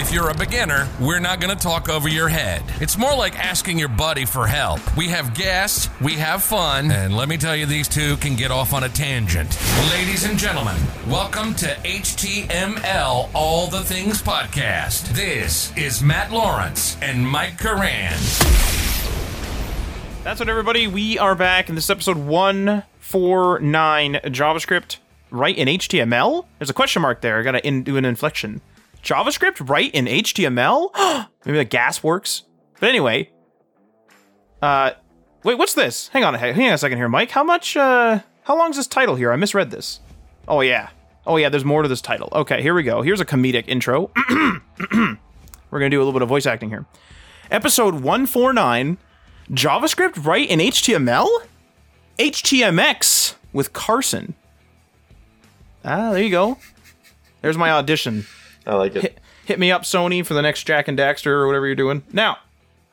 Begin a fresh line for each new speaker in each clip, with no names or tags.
If you're a beginner, we're not going to talk over your head. It's more like asking your buddy for help. We have guests, we have fun, and let me tell you, these two can get off on a tangent. Ladies and gentlemen, welcome to HTML All the Things Podcast. This is Matt Lawrence and Mike Karan.
That's what everybody. We are back in this episode 149 JavaScript right in HTML. There's a question mark there. I gotta in, do an inflection. JavaScript right in HTML? Maybe the gas works. But anyway. Uh wait, what's this? Hang on, hang on a second here, Mike. How much uh how long's this title here? I misread this. Oh yeah. Oh yeah, there's more to this title. Okay, here we go. Here's a comedic intro. We're gonna do a little bit of voice acting here. Episode 149 JavaScript right in HTML? HTMX with Carson. Ah, there you go. There's my audition.
I like it.
Hit, hit me up, Sony, for the next Jak and Daxter or whatever you're doing. Now,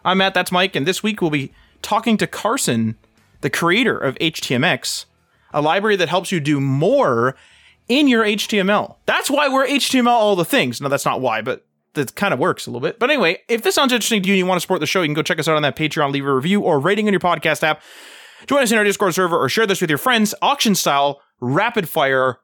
I'm Matt, that's Mike, and this week we'll be talking to Carson, the creator of HTMX, a library that helps you do more in your HTML. That's why we're HTML all the things. No, that's not why, but that kind of works a little bit. But anyway, if this sounds interesting to you and you want to support the show, you can go check us out on that Patreon, leave a review or rating on your podcast app. Join us in our Discord server or share this with your friends. Auction style, rapid fire.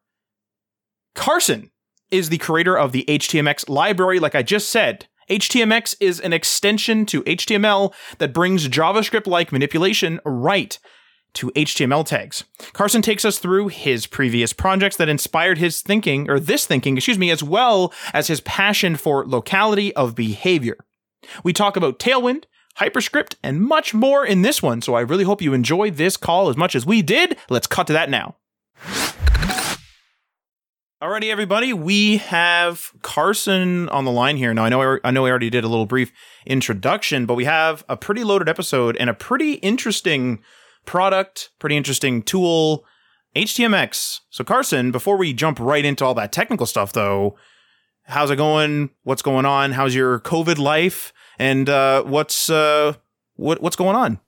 Carson is the creator of the HTMX library, like I just said. HTMX is an extension to HTML that brings JavaScript like manipulation right to HTML tags. Carson takes us through his previous projects that inspired his thinking, or this thinking, excuse me, as well as his passion for locality of behavior. We talk about Tailwind, Hyperscript, and much more in this one, so I really hope you enjoy this call as much as we did. Let's cut to that now. Alrighty, everybody, we have Carson on the line here. Now, I know I know we already did a little brief introduction, but we have a pretty loaded episode and a pretty interesting product, pretty interesting tool, HTMX. So, Carson, before we jump right into all that technical stuff, though, how's it going? What's going on? How's your COVID life? And uh, what's uh, what what's going on?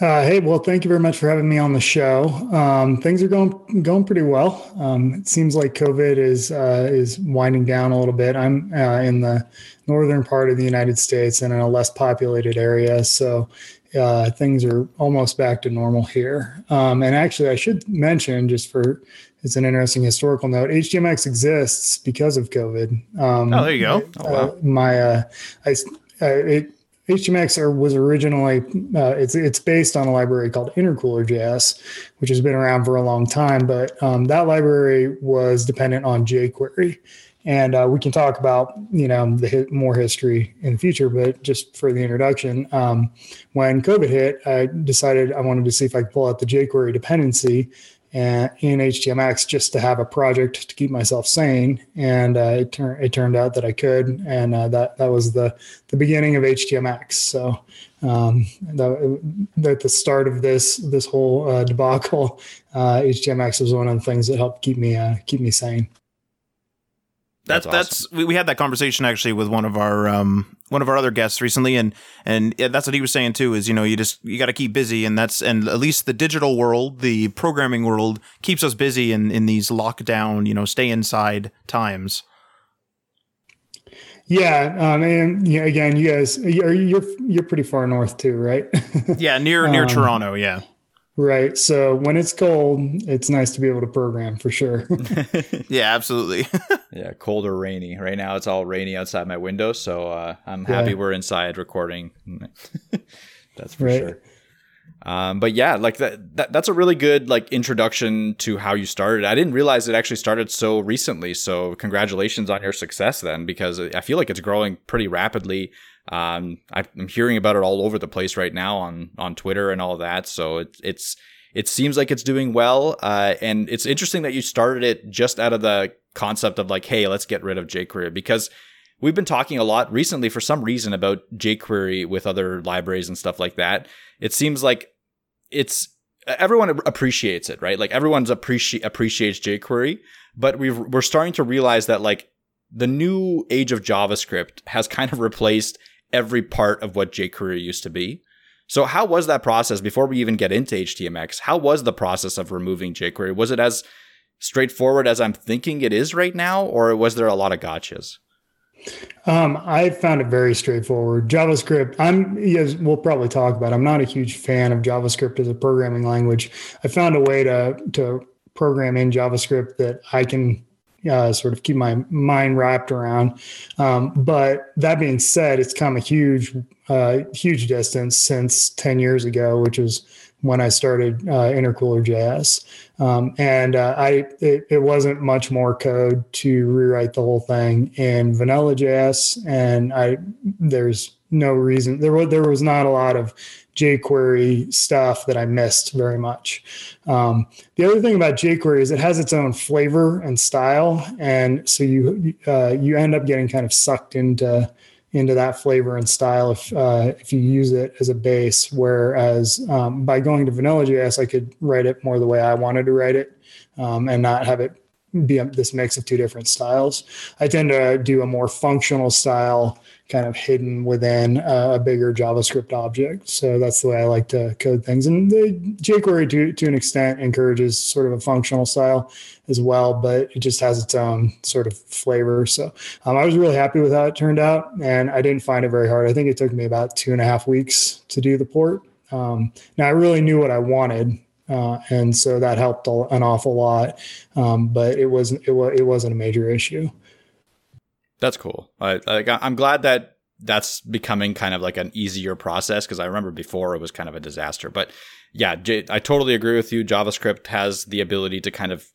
Uh, hey, well, thank you very much for having me on the show. Um, things are going going pretty well. Um, it seems like COVID is uh, is winding down a little bit. I'm uh, in the northern part of the United States and in a less populated area, so uh, things are almost back to normal here. Um, and actually, I should mention just for it's an interesting historical note. HTMX exists because of COVID.
Um, oh, there you go.
Oh, wow. Uh, my uh, I, it HTMX was originally uh, it's it's based on a library called Intercooler.js, which has been around for a long time. But um, that library was dependent on jQuery, and uh, we can talk about you know the hit, more history in the future. But just for the introduction, um, when COVID hit, I decided I wanted to see if I could pull out the jQuery dependency and in HTMX just to have a project to keep myself sane. And uh, it turned it turned out that I could, and uh, that that was the the beginning of HTMX. So um, at the start of this this whole uh, debacle, HTMX uh, was one of the things that helped keep me uh, keep me sane.
That's that's, awesome. we, we had that conversation actually with one of our um one of our other guests recently and and that's what he was saying too is you know you just you got to keep busy and that's and at least the digital world the programming world keeps us busy in in these lockdown you know stay inside times.
Yeah, um, and yeah, again, you guys, you're you're you're pretty far north too, right?
yeah, near near um, Toronto. Yeah,
Right. So when it's cold, it's nice to be able to program for sure.
yeah, absolutely.
yeah, cold or rainy. Right now it's all rainy outside my window, so uh, I'm happy yeah. we're inside recording. that's for right. sure. Um, but yeah, like that, that, that's a really good like introduction to how you started. I didn't realize it actually started so recently. So congratulations on your success then, because I feel like it's growing pretty rapidly. Um, I'm hearing about it all over the place right now on on Twitter and all that. So it, it's it seems like it's doing well. Uh, and it's interesting that you started it just out of the concept of like, hey, let's get rid of jQuery because we've been talking a lot recently for some reason about jQuery with other libraries and stuff like that. It seems like it's everyone appreciates it, right? Like everyone's appreciate appreciates jQuery, but we we're starting to realize that like the new age of JavaScript has kind of replaced every part of what jQuery used to be. So how was that process before we even get into HTMX? How was the process of removing jQuery? Was it as straightforward as I'm thinking it is right now, or was there a lot of gotchas?
Um, I found it very straightforward. JavaScript, I'm, yes, we'll probably talk about. It. I'm not a huge fan of JavaScript as a programming language. I found a way to to program in JavaScript that I can uh, sort of keep my mind wrapped around. Um, but that being said, it's come a huge, uh, huge distance since 10 years ago, which is when I started uh, Intercooler JS. Um, and uh, I it, it, wasn't much more code to rewrite the whole thing in vanilla JS. And I there's no reason there was there was not a lot of jQuery stuff that I missed very much. Um, the other thing about jQuery is it has its own flavor and style, and so you uh, you end up getting kind of sucked into into that flavor and style if uh, if you use it as a base. Whereas um, by going to Vanilla JS, I could write it more the way I wanted to write it, um, and not have it be a, this mix of two different styles. I tend to do a more functional style kind of hidden within a bigger JavaScript object. So that's the way I like to code things. And the jQuery to, to an extent encourages sort of a functional style as well, but it just has its own sort of flavor. So um, I was really happy with how it turned out and I didn't find it very hard. I think it took me about two and a half weeks to do the port. Um, now I really knew what I wanted. Uh, and so that helped an awful lot, um, but it wasn't it, was, it wasn't a major issue.
That's cool. I, I'm glad that that's becoming kind of like an easier process because I remember before it was kind of a disaster. But yeah, J- I totally agree with you. JavaScript has the ability to kind of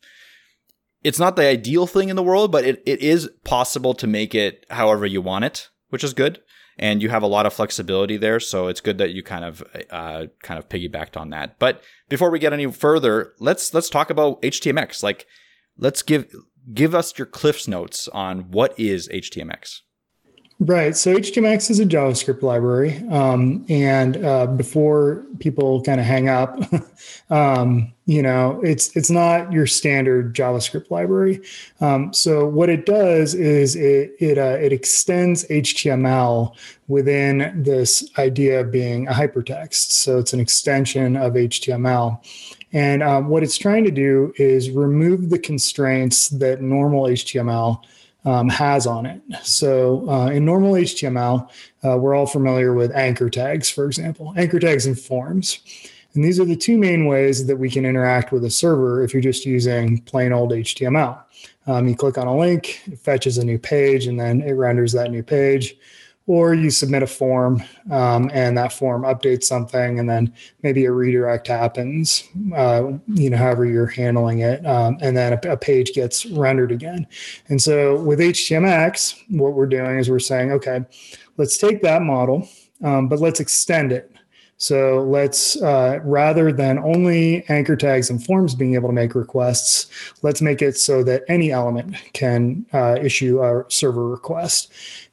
it's not the ideal thing in the world, but it, it is possible to make it however you want it, which is good. And you have a lot of flexibility there, so it's good that you kind of uh, kind of piggybacked on that. But before we get any further, let's let's talk about HTMX. Like, let's give give us your Cliff's notes on what is HTMX.
Right. So HTMX is a JavaScript library. Um, and uh, before people kind of hang up, um, you know, it's it's not your standard JavaScript library. Um, so what it does is it it uh, it extends HTML within this idea of being a hypertext. So it's an extension of HTML. And um, what it's trying to do is remove the constraints that normal HTML um, has on it. So uh, in normal HTML, uh, we're all familiar with anchor tags, for example, anchor tags and forms. And these are the two main ways that we can interact with a server if you're just using plain old HTML. Um, you click on a link, it fetches a new page, and then it renders that new page or you submit a form um, and that form updates something and then maybe a redirect happens uh, you know however you're handling it um, and then a, a, page gets rendered again and so with htmx what we're doing is we're saying okay let's take that model um, but let's extend it so let's, uh, rather than only anchor tags and forms being able to make requests, let's make it so that any element can uh, issue a server request.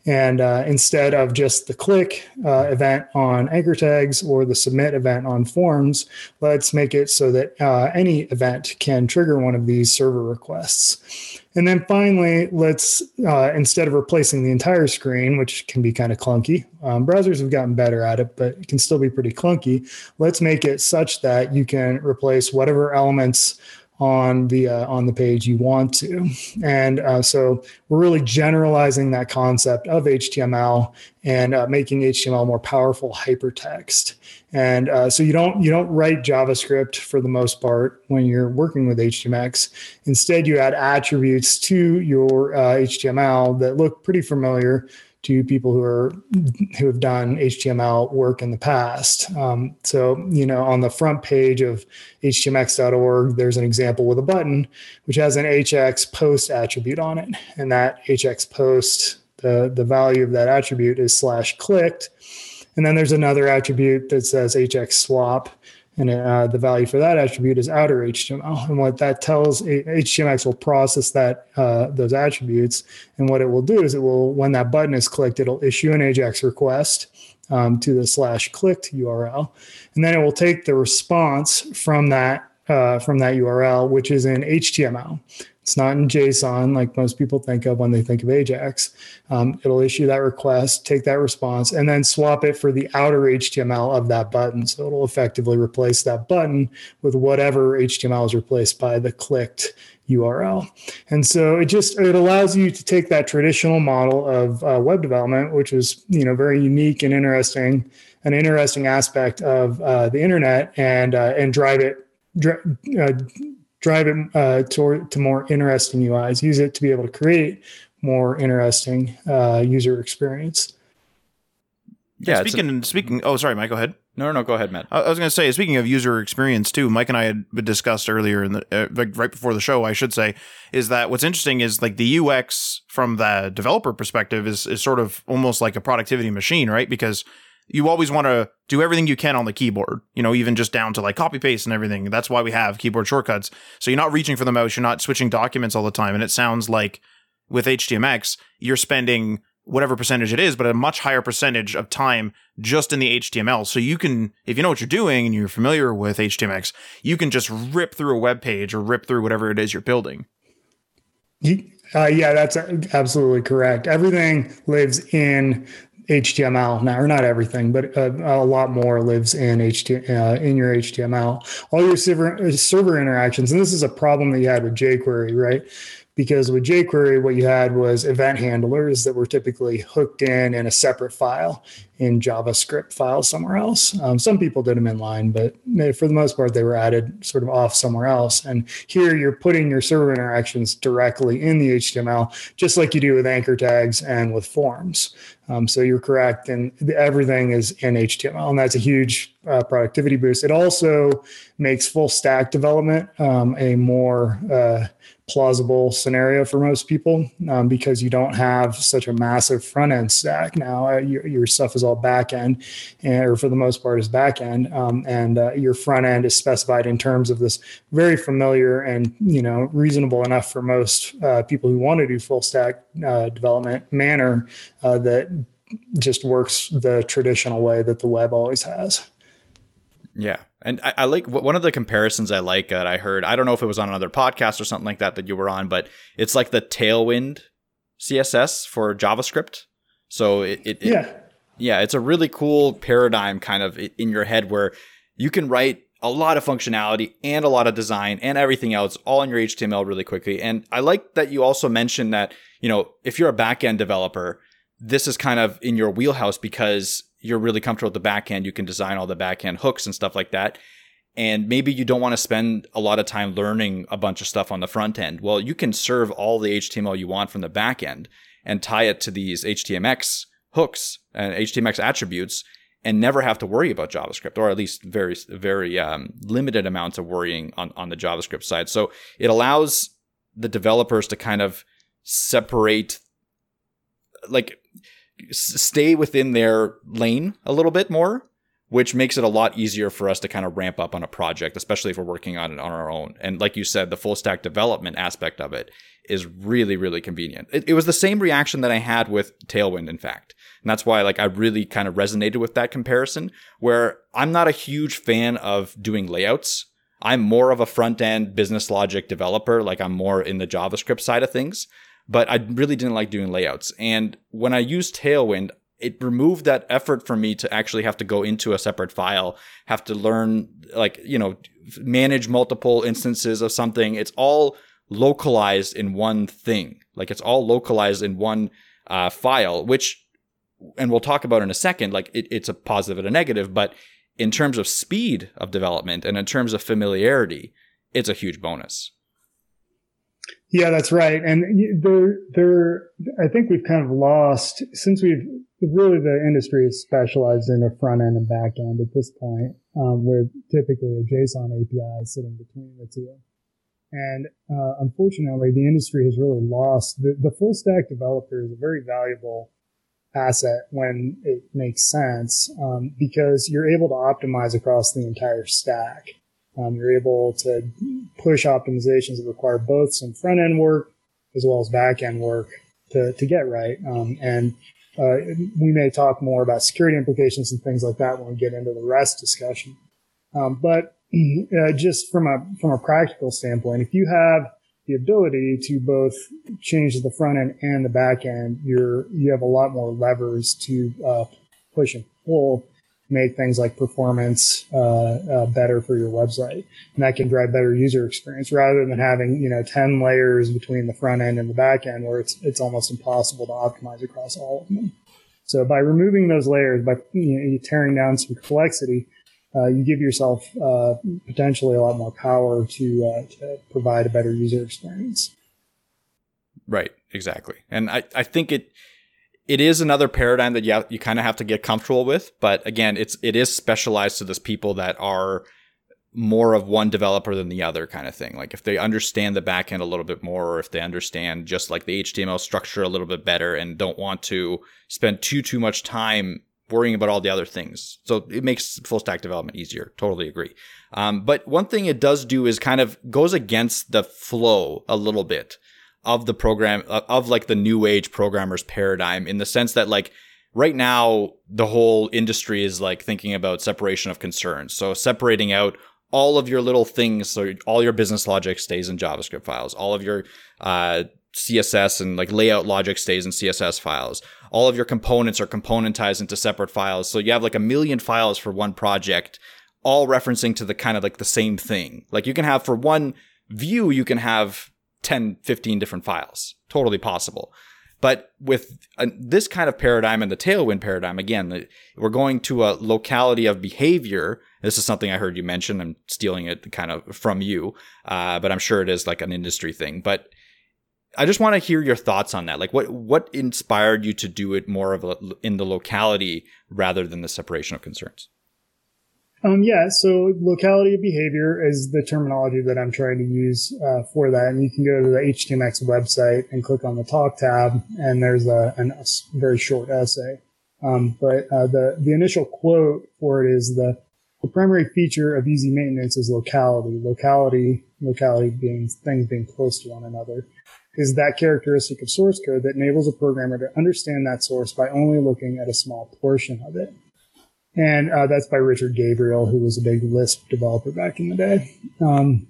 And uh, instead of just the click uh, event on anchor tags or the submit event on forms, let's make it so that uh, any event can trigger one of these server requests. And then finally, let's uh, instead of replacing the entire screen, which can be kind of clunky, um, browsers have gotten better at it, but it can still be pretty clunky. Let's make it such that you can replace whatever elements on the uh, on the page you want to. And uh, so we're really generalizing that concept of html and uh, making html more powerful hypertext. And uh, so you don't you don't write javascript for the most part when you're working with htmx instead you add attributes to your html uh, that look pretty familiar to people who are who have done HTML work in the past. Um, so, you know, on the front page of htmx.org, there's an example with a button which has an hx post attribute on it, and that hx post the the value of that attribute is slash clicked, and then there's another attribute that says hx swap and uh, the value for that attribute is outer HTML. And what that tells HTMX will process that uh, those attributes, and what it will do is it will, when that button is clicked, it'll issue an AJAX request, um, to the slash clicked URL, and then it will take the response from that uh, from that URL, which is in HTML. It's not in JSON like most people think of when they think of Ajax. Um, it'll issue that request, take that response, and then swap it for the outer HTML of that button. So it'll effectively replace that button with whatever HTML is replaced by the clicked URL. And so it just it allows you to take that traditional model of uh, web development, which is you know very unique and interesting, an interesting aspect of uh, the internet, and uh, and drive it. uh, drive it uh, toward to more interesting UIs. Use it to be able to create more interesting uh, user experience.
Yeah. Speaking a- speaking. Oh, sorry, Mike. Go ahead.
No, no, go ahead, Matt.
I was going to say, speaking of user experience too, Mike and I had discussed earlier in the uh, like right before the show, I should say, is that what's interesting is like the UX from the developer perspective is is sort of almost like a productivity machine, right? Because you always want to do everything you can on the keyboard, you know, even just down to like copy paste and everything. That's why we have keyboard shortcuts. So you're not reaching for the mouse, you're not switching documents all the time. And it sounds like with HTMX, you're spending whatever percentage it is, but a much higher percentage of time just in the HTML. So you can, if you know what you're doing and you're familiar with HTMX, you can just rip through a web page or rip through whatever it is you're building.
Uh, yeah, that's absolutely correct. Everything lives in HTML now, or not everything, but a, a lot more lives in uh, in your HTML. All your server server interactions, and this is a problem that you had with jQuery, right? Because with jQuery, what you had was event handlers that were typically hooked in in a separate file in JavaScript file somewhere else. Um, some people did them inline, but for the most part, they were added sort of off somewhere else. And here you're putting your server interactions directly in the HTML, just like you do with anchor tags and with forms. Um, so you're correct, and everything is in HTML, and that's a huge uh, productivity boost. It also makes full stack development um, a more uh, plausible scenario for most people um, because you don't have such a massive front end stack now. Uh, your, your, stuff is all back end, and, or for the most part is back end, um, and uh, your front end is specified in terms of this very familiar and you know reasonable enough for most uh, people who want to do full stack uh, development manner uh, that just works the traditional way that the web always has.
Yeah. And I, I, like one of the comparisons I like that I heard. I don't know if it was on another podcast or something like that that you were on, but it's like the Tailwind CSS for JavaScript. So it, it,
yeah,
it, yeah, it's a really cool paradigm kind of in your head where you can write a lot of functionality and a lot of design and everything else all in your HTML really quickly. And I like that you also mentioned that, you know, if you're a backend developer, this is kind of in your wheelhouse because you're really comfortable with the back end, you can design all the back end hooks and stuff like that. And maybe you don't want to spend a lot of time learning a bunch of stuff on the front end. Well, you can serve all the HTML you want from the back end and tie it to these HTMX hooks and HTMX attributes and never have to worry about JavaScript, or at least very, very um, limited amounts of worrying on, on the JavaScript side. So it allows the developers to kind of separate, like stay within their lane a little bit more, which makes it a lot easier for us to kind of ramp up on a project, especially if we're working on it on our own. And like you said, the full stack development aspect of it is really, really convenient. It, it was the same reaction that I had with Tailwind, in fact. And that's why like I really kind of resonated with that comparison where I'm not a huge fan of doing layouts. I'm more of a front end business logic developer. Like I'm more in the JavaScript side of things but I really didn't like doing layouts. And when I used Tailwind, it removed that effort for me to actually have to go into a separate file, have to learn, like, you know, manage multiple instances of something. It's all localized in one thing. Like, it's all localized in one uh, file, which, and we'll talk about in a second, like, it, it's a positive and a negative, but in terms of speed of development and in terms of familiarity, it's a huge bonus.
Yeah, that's right. And there, there, I think we've kind of lost since we've really the industry is specialized in a front end and back end at this point, um, with typically a JSON API sitting between the two. And uh, unfortunately, the industry has really lost the, the full stack developer is a very valuable asset when it makes sense um, because you're able to optimize across the entire stack. Um, you're able to push optimizations that require both some front end work as well as back end work to, to get right. Um, and uh, we may talk more about security implications and things like that when we get into the REST discussion. Um, but uh, just from a from a practical standpoint, if you have the ability to both change the front end and the back end, you're you have a lot more levers to uh, push and pull make things like performance uh, uh, better for your website, and that can drive better user experience rather than having you know ten layers between the front end and the back end, where it's it's almost impossible to optimize across all of them. So by removing those layers, by you know, tearing down some complexity, uh, you give yourself uh, potentially a lot more power to, uh, to provide a better user experience.
Right, exactly, and I, I think it it is another paradigm that you you kind of have to get comfortable with. But again, it's it is specialized to those people that are more of one developer than the other kind of thing. Like if they understand the backend a little bit more, or if they understand just like the HTML structure a little bit better, and don't want to spend too too much time worrying about all the other things. So it makes full stack development easier. Totally agree. Um, but one thing it does do is kind of goes against the flow a little bit of the program of like the new age programmers paradigm in the sense that like right now the whole industry is like thinking about separation of concerns. So separating out all of your little things so all your business logic stays in javascript files. All of your uh, css and like layout logic stays in css files. All of your components are componentized into separate files. So you have like a million files for one project all referencing to the kind of like the same thing. Like you can have for one view you can have 10, 15 different files. Totally possible. But with uh, this kind of paradigm and the Tailwind paradigm, again, we're going to a locality of behavior. This is something I heard you mention. I'm stealing it kind of from you, uh, but I'm sure it is like an industry thing. But I just want to hear your thoughts on that. Like, what what inspired you to do it more of a, in the locality rather than the separation of concerns?
Um, yeah, so locality of behavior is the terminology that I'm trying to use uh, for that. And you can go to the HTMX website and click on the talk tab, and there's a, a very short essay. Um, but uh, the, the initial quote for it is the, the primary feature of easy maintenance is locality. Locality, locality being things being close to one another, is that characteristic of source code that enables a programmer to understand that source by only looking at a small portion of it and uh, that's by Richard Gabriel, who was a big Lisp developer back in the day. Um,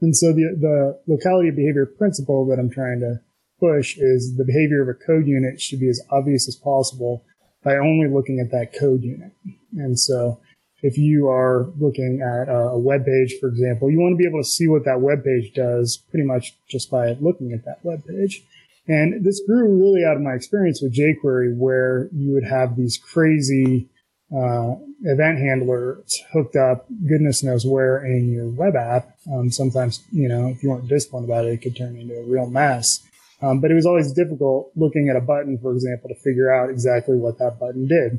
and so the the locality of behavior principle that I'm trying to push is the behavior of a code unit should be as obvious as possible by only looking at that code unit. And so if you are looking at a web page, for example, you want to be able to see what that web page does pretty much just by looking at that web page. And this grew really out of my experience with jQuery, where you would have these crazy uh, event handler it's hooked up goodness knows where in your web app. Um, sometimes, you know, if you weren't disciplined about it, it could turn into a real mess. Um, but it was always difficult looking at a button, for example, to figure out exactly what that button did.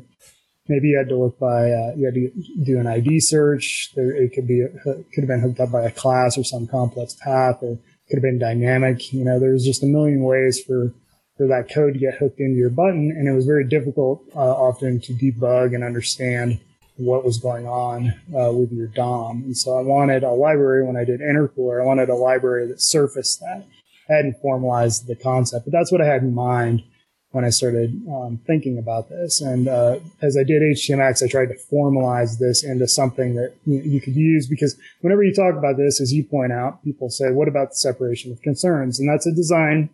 Maybe you had to look by, uh, you had to do an ID search. It could be, could have been hooked up by a class or some complex path, or could have been dynamic. You know, there's just a million ways for for that code to get hooked into your button. And it was very difficult uh, often to debug and understand what was going on uh, with your DOM. And so I wanted a library when I did intercooler, I wanted a library that surfaced that. I hadn't formalized the concept, but that's what I had in mind when I started um, thinking about this. And uh, as I did HTMX, I tried to formalize this into something that you, you, could use because whenever you talk about this, as you point out, people say, what about the separation of concerns? And that's a design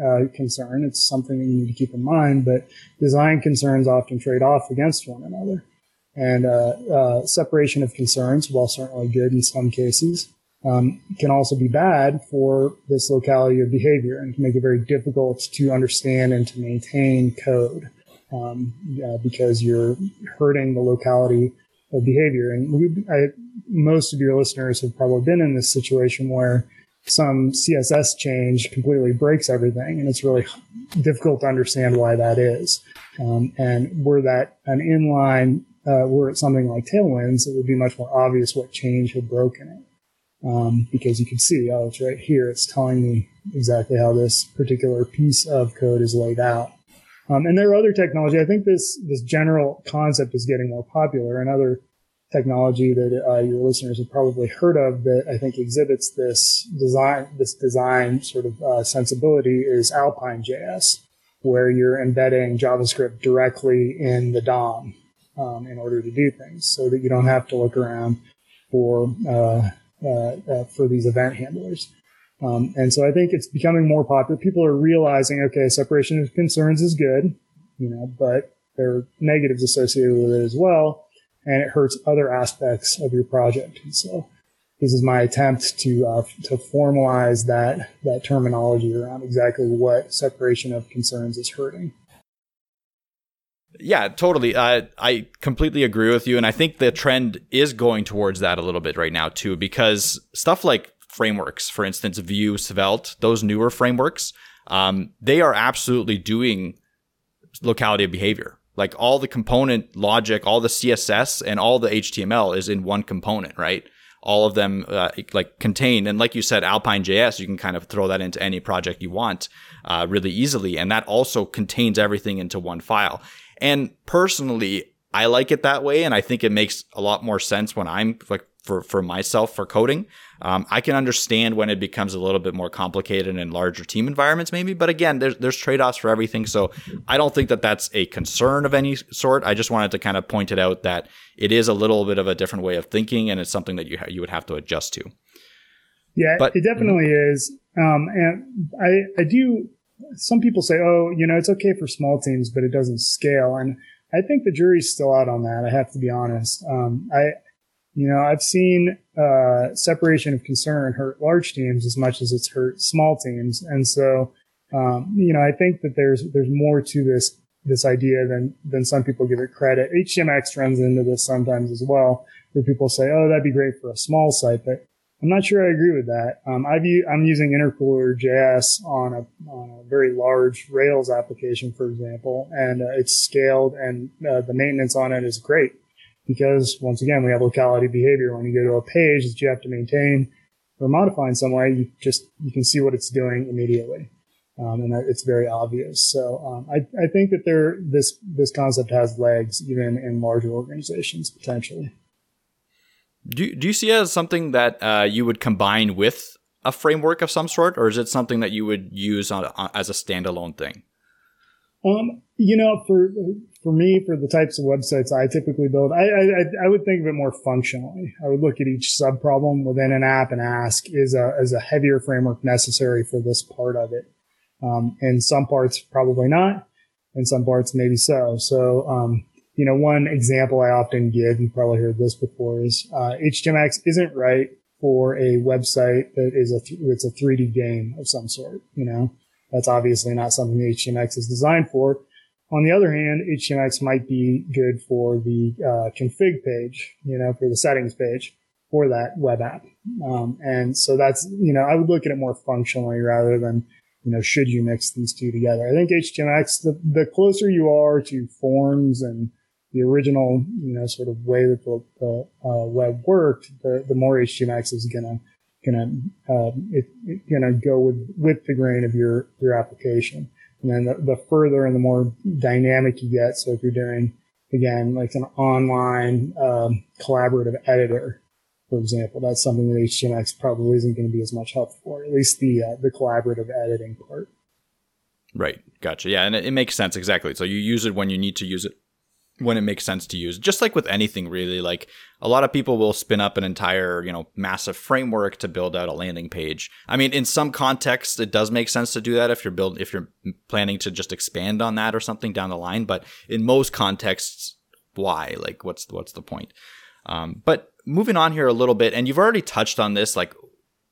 uh, concern. It's something that you need to keep in mind, but design concerns often trade off against one another. And uh, uh, separation of concerns, while certainly good in some cases, um, can also be bad for this locality of behavior and can make it very difficult to understand and to maintain code um, uh, because you're hurting the locality of behavior. And we, I, most of your listeners have probably been in this situation where some CSS change completely breaks everything, and it's really difficult to understand why that is. Um, and were that an inline, uh, were it something like Tailwinds, it would be much more obvious what change had broken it. Um, because you can see, oh, it's right here. It's telling me exactly how this particular piece of code is laid out. Um, and there are other technology. I think this this general concept is getting more popular, and other technology that uh, your listeners have probably heard of that I think exhibits this design, this design sort of uh, sensibility is Alpine JS. where you're embedding JavaScript directly in the DOM um, in order to do things, so that you don't have to look around for uh, uh, uh, for these event handlers. Um, and so I think it's becoming more popular. People are realizing, okay, separation of concerns is good, you know, but there are negatives associated with it as well, and it hurts other aspects of your project. And so this is my attempt to uh, to formalize that that terminology around exactly what separation of concerns is hurting.
Yeah, totally. Uh, I completely agree with you, and I think the trend is going towards that a little bit right now too, because stuff like frameworks, for instance, Vue, Svelte, those newer frameworks, um, they are absolutely doing locality of behavior. Like all the component logic, all the CSS, and all the HTML is in one component, right? All of them uh, like contained. and like you said, Alpine JS, you can kind of throw that into any project you want uh, really easily, and that also contains everything into one file. And personally, I like it that way, and I think it makes a lot more sense when I'm like for for myself for coding. Um, I can understand when it becomes a little bit more complicated in larger team environments, maybe. But again, there's there's trade offs for everything, so I don't think that that's a concern of any sort. I just wanted to kind of point it out that it is a little bit of a different way of thinking, and it's something that you ha- you would have to adjust to.
Yeah, but, it definitely mm-hmm. is, um, and I I do. Some people say, oh, you know, it's okay for small teams, but it doesn't scale, and I think the jury's still out on that. I have to be honest. Um, I you know, I've seen uh, separation of concern hurt large teams as much as it's hurt small teams, and so um, you know, I think that there's there's more to this this idea than than some people give it credit. HTMX runs into this sometimes as well, where people say, "Oh, that'd be great for a small site," but I'm not sure I agree with that. Um, u- I'm using Intercooler JS on a, on a very large Rails application, for example, and uh, it's scaled, and uh, the maintenance on it is great because once again, we have locality behavior. When you go to a page that you have to maintain or modify in some way, you just, you can see what it's doing immediately. Um, and it's very obvious. So um, I, I think that there this this concept has legs even in larger organizations potentially.
Do do you see it as something that uh, you would combine with a framework of some sort, or is it something that you would use on, on, as a standalone thing?
Um, you know, for for me, for the types of websites I typically build, I, I, I would think of it more functionally. I would look at each sub problem within an app and ask, is a, is a heavier framework necessary for this part of it? Um, in some parts, probably not. In some parts, maybe so. So, um, you know, one example I often give, you probably heard this before, is uh, HTMX isn't right for a website that is a th- it's a 3D game of some sort. You know, that's obviously not something HTMX is designed for. On the other hand, HTMX might be good for the uh, config page, you know, for the settings page for that web app. Um, and so that's, you know, I would look at it more functionally rather than, you know, should you mix these two together? I think HTMX, the, the closer you are to forms and the original, you know, sort of way that the, the uh, web worked, the, the more HTMX is gonna gonna uh, it, it, gonna go with with the grain of your your application. And then the, the further and the more dynamic you get. So if you're doing, again, like an online um, collaborative editor, for example, that's something that HTMX probably isn't going to be as much help for, at least the, uh, the collaborative editing part.
Right. Gotcha. Yeah. And it, it makes sense. Exactly. So you use it when you need to use it when it makes sense to use. Just like with anything really, like a lot of people will spin up an entire, you know, massive framework to build out a landing page. I mean, in some contexts it does make sense to do that if you're build if you're planning to just expand on that or something down the line, but in most contexts why? Like what's what's the point? Um, but moving on here a little bit, and you've already touched on this, like,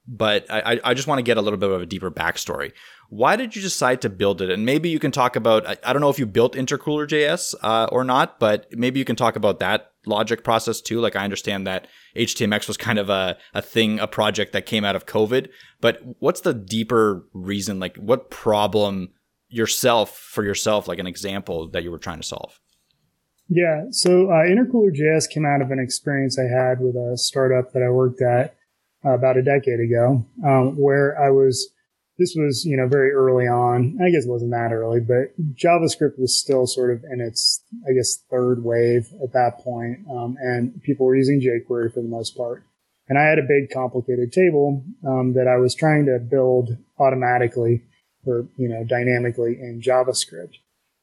but I, I just want to get a little bit of a deeper backstory. Why did you decide to build it? And maybe you can talk about, I, don't know if you built Intercooler JS uh, or not, but maybe you can talk about that logic process too. Like I understand that HTMX was kind of a, a thing, a project that came out of COVID, but what's the deeper reason? Like what problem yourself for yourself, like an example that you were trying to solve?
Yeah. So uh, Intercooler JS came out of an experience I had with a startup that I worked at uh, about a decade ago, um, where I was this was, you know, very early on. I guess it wasn't that early, but JavaScript was still sort of in its, I guess, third wave at that point. Um, and people were using jQuery for the most part. And I had a big complicated table um, that I was trying to build automatically or you know dynamically in JavaScript.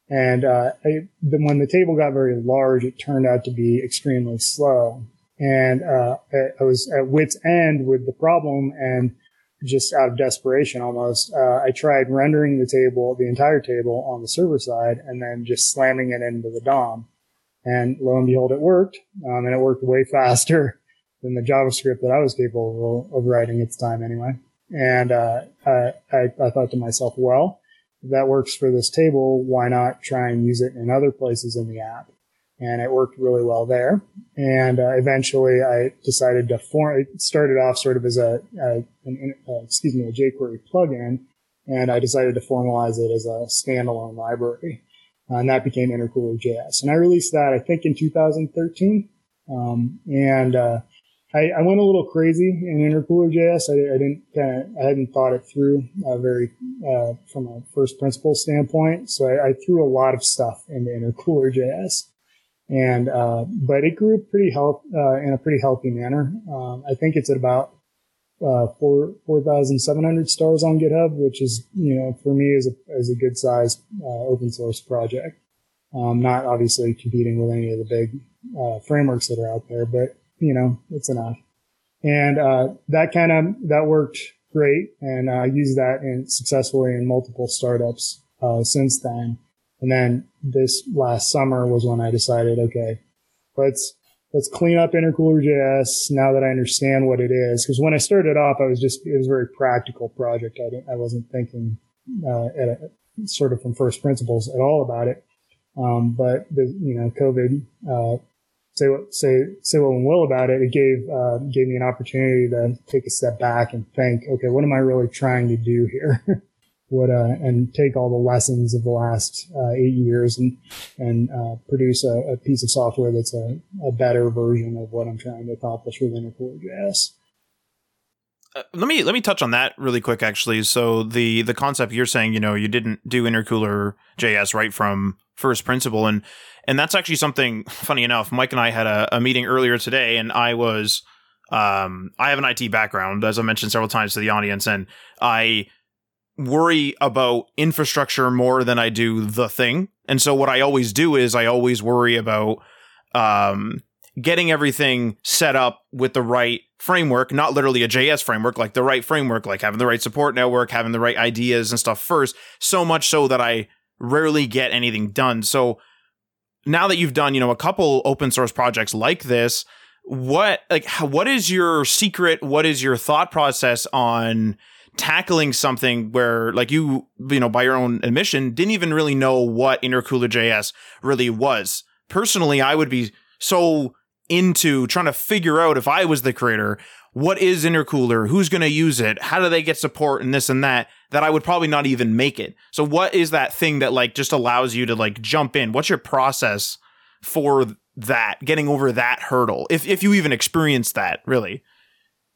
And uh, I, when the table got very large, it turned out to be extremely slow. And uh, I was at wit's end with the problem, and just out of desperation almost, uh, I tried rendering the table, the entire table on the server side, and then just slamming it into the DOM. And lo and behold, it worked, um, and it worked way faster than the JavaScript that I was capable of, writing at the time, anyway. And uh, I, I thought to myself, well, if that works for this table, why not try and use it in other places in the app? And it worked really well there. And uh, eventually I decided to form, it started off sort of as a, a an, uh, excuse me, a jQuery plugin. And I decided to formalize it as a standalone library. Uh, and that became Intercooler.js. And I released that, I think, in 2013. Um, and uh, I, I, went a little crazy in Intercooler.js. I, I didn't kind of, I hadn't thought it through uh, very uh, from a first principle standpoint. So I, I, threw a lot of stuff into Intercooler.js, and uh, but it grew pretty health uh, in a pretty healthy manner. Um, I think it's at about uh, four four thousand seven hundred stars on GitHub, which is you know for me is a is a good sized uh, open source project. Um, not obviously competing with any of the big frameworks that are out there, but you know, it's enough. And uh, that kind of that worked great, and I uh, used that in, successfully in multiple startups uh, since then. And then this last summer was when I decided, okay, let's let's clean up Intercooler.js now that I understand what it is. Because when I started off, I was just it was a very practical project. I didn't, I wasn't thinking uh, at a, sort of from first principles at all about it. Um, but the you know COVID uh, say what say say what one will about it. It gave uh, gave me an opportunity to take a step back and think, okay, what am I really trying to do here? what uh, and take all the lessons of the last uh, eight years and and uh, produce a, a, piece of software that's a, a, better version of what I'm trying to accomplish with Intercooler.js.
Uh, let me let me touch on that really quick actually so the the concept you're saying you know you didn't do intercooler js right from first principle and and that's actually something funny enough. Mike and I had a, a meeting earlier today, and I was um, I have an IT background, as I mentioned several times to the audience, and I worry about infrastructure more than I do the thing. And so what I always do is I always worry about um, getting everything set up with the right framework, not literally a JS framework, like the right framework, like having the right support network, having the right ideas and stuff first, so much so that I rarely get anything done. So now that you've done, you know, a couple open source projects like this, what like what is your secret? What is your thought process on tackling something where like you, you know, by your own admission, didn't even really know what intercooler JS really was. Personally, I would be so into trying to figure out if I was the creator, what is intercooler? Who's going to use it? How do they get support and this and that that i would probably not even make it. So what is that thing that like just allows you to like jump in? What's your process for that getting over that hurdle if, if you even experience that really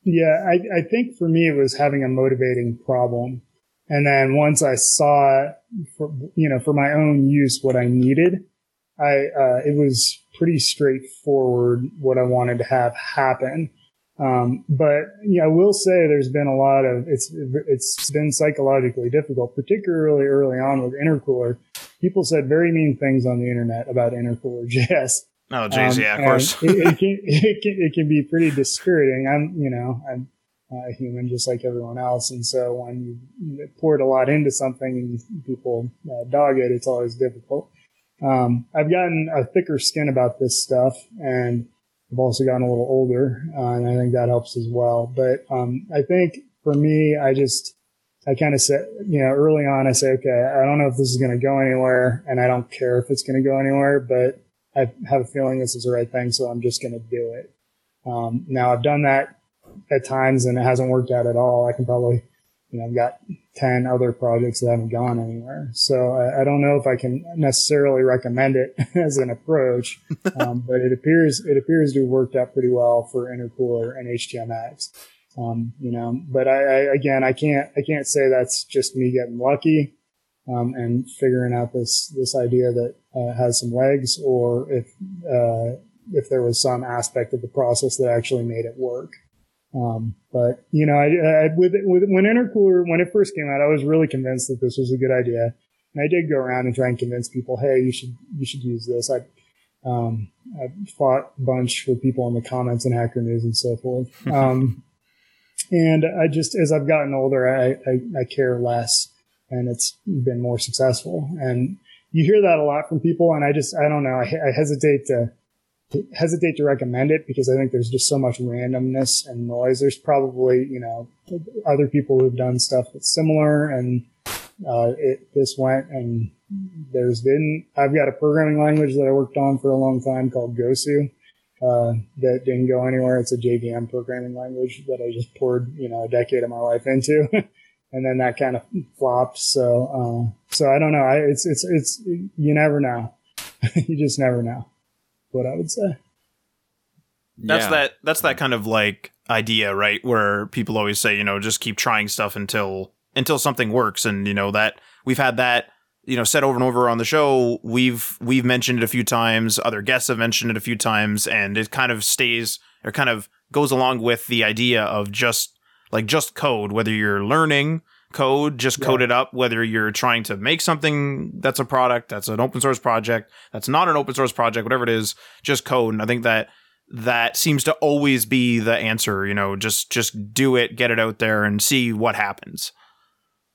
yeah I, I think for me it was having a motivating problem and then once i saw for you know for my own use what i needed i uh, it was pretty straightforward what i wanted to have happen um, but yeah, I will say there's been a lot of it's it's been psychologically difficult, particularly early on with intercooler. People said very mean things on the internet about intercooler JS.
Oh, geez, um, yeah, of course.
it, it, can, it, can, it can be pretty dispiriting. I'm you know I'm a human just like everyone else, and so when you poured a lot into something and people uh, dog it, it's always difficult. Um, I've gotten a thicker skin about this stuff, and I've also gotten a little older, uh, and I think that helps as well. But um, I think for me, I just I kind of said, you know, early on, I say, okay, I don't know if this is going to go anywhere, and I don't care if it's going to go anywhere, but I have a feeling this is the right thing, so I'm just going to do it. Um, now I've done that at times, and it hasn't worked out at all. I can probably you know, I've got 10 other projects that haven't gone anywhere. So I, I don't know if I can necessarily recommend it as an approach, um, but it appears, it appears to have worked out pretty well for Intercooler and HTMX. Um, you know, but I, I, again, I can't, I can't say that's just me getting lucky, um, and figuring out this, this idea that uh, has some legs or if, uh, if there was some aspect of the process that actually made it work. Um, but you know, I, I, with, with when intercooler when it first came out, I was really convinced that this was a good idea, and I did go around and try and convince people, hey, you should you should use this. I um, I fought a bunch with people in the comments and Hacker News and so forth. Um, and I just as I've gotten older, I, I, I care less, and it's been more successful. And you hear that a lot from people, and I just I don't know. I, I hesitate to hesitate to recommend it because I think there's just so much randomness and noise. There's probably, you know, other people who've done stuff that's similar and uh, it this went and there's been I've got a programming language that I worked on for a long time called Gosu uh, that didn't go anywhere. It's a JVM programming language that I just poured you know a decade of my life into, and then that kind of flopped. So uh, so I don't know. I, it's it's it's you never know. you just never know what I would say.
That's yeah. that that's that kind of like idea, right? Where people always say, you know, just keep trying stuff until until something works and you know that we've had that you know said over and over on the show we've we've mentioned it a few times other guests have mentioned it a few times and it kind of stays or kind of goes along with the idea of just like just code whether you're learning code just yeah. code it up whether you're trying to make something that's a product that's an open source project that's not an open source project whatever it is just code. And i think that that seems to always be the answer you know just just do it get it out there and see what happens.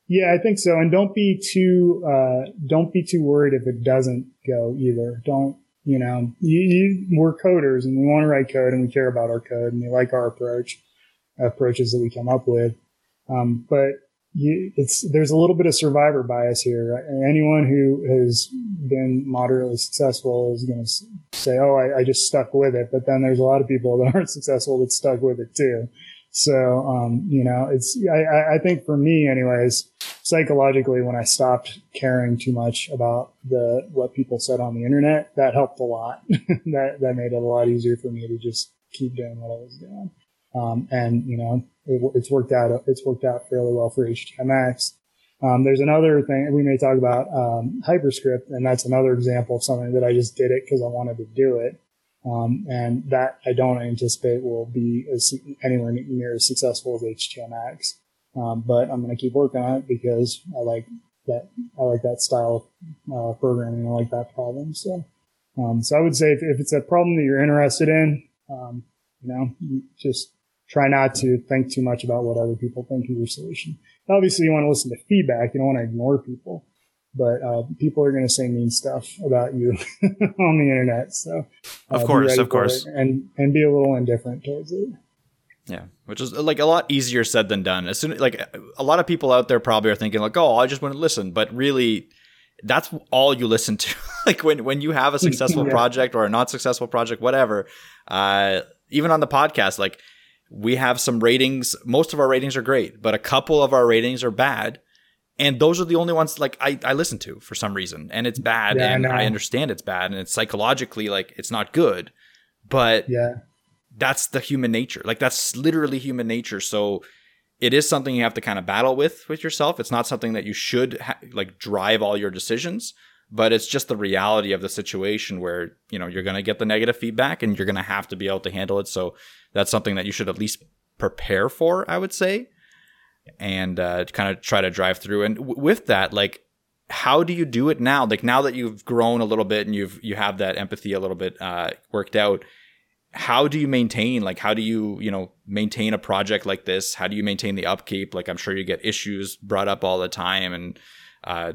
Yeah i think so. And don't be too uh, don't be too worried if it doesn't go either. Don't you know you, you, we're coders and we want to write code and we care about our code and we like our approach approaches that we come up with um, but you, it's there's a little bit of survivor bias here. Anyone who has been moderately successful is going to say, "Oh, I, I, just stuck with it," but then there's a lot of people that aren't successful that stuck with it too. So, um, you know, it's I, I think for me, anyways, psychologically, when I stopped caring too much about the what people said on the internet, that helped a lot. that that made it a lot easier for me to just keep doing what I was doing. Um, and you know, it, it's worked out. It's worked out fairly well for HTMX. Um, there's another thing we may talk about um, Hyperscript, and that's another example of something that I just did it because I wanted to do it, um, and that I don't anticipate will be as, anywhere near as successful as HTMX. Um, but I'm going to keep working on it because I like that. I like that style of uh, programming. I like that problem. So, um, so I would say if, if, it's a problem that you're interested in, um, you know, just try not to think too much about what other people think of your solution. Obviously, you want to listen to feedback. You don't want to ignore people, but uh, people are going to say mean stuff about you on the internet. So,
uh, of course, of course,
and and be a little indifferent towards it.
Yeah, which is like a lot easier said than done. As soon like a lot of people out there probably are thinking like, "Oh, I just want to listen," but really, that's all you listen to. like when when you have a successful yeah. project or a not successful project, whatever. Uh, even on the podcast, like we have some ratings. Most of our ratings are great, but a couple of our ratings are bad. And those are the only ones like I, I listen to for some reason. And it's bad. Yeah, and I, I, understand it's bad. And it's psychologically like it's not good. But
yeah,
that's the human nature. Like that's literally human nature. So it is something you have to kind of battle with with yourself. It's not something that you should ha- like drive all your decisions, but it's just the reality of the situation where, you know, you're going to get the negative feedback and you're going to have to be able to handle it. So that's something that you should at least prepare for, I would say, and uh, kind of try to drive through. And w- with that, like, how do you do it now? Like now that you've grown a little bit and you've you have that empathy a little bit uh, worked out, how do you maintain? Like, how do you you know maintain a project like this? How do you maintain the upkeep? Like, I'm sure you get issues brought up all the time, and uh,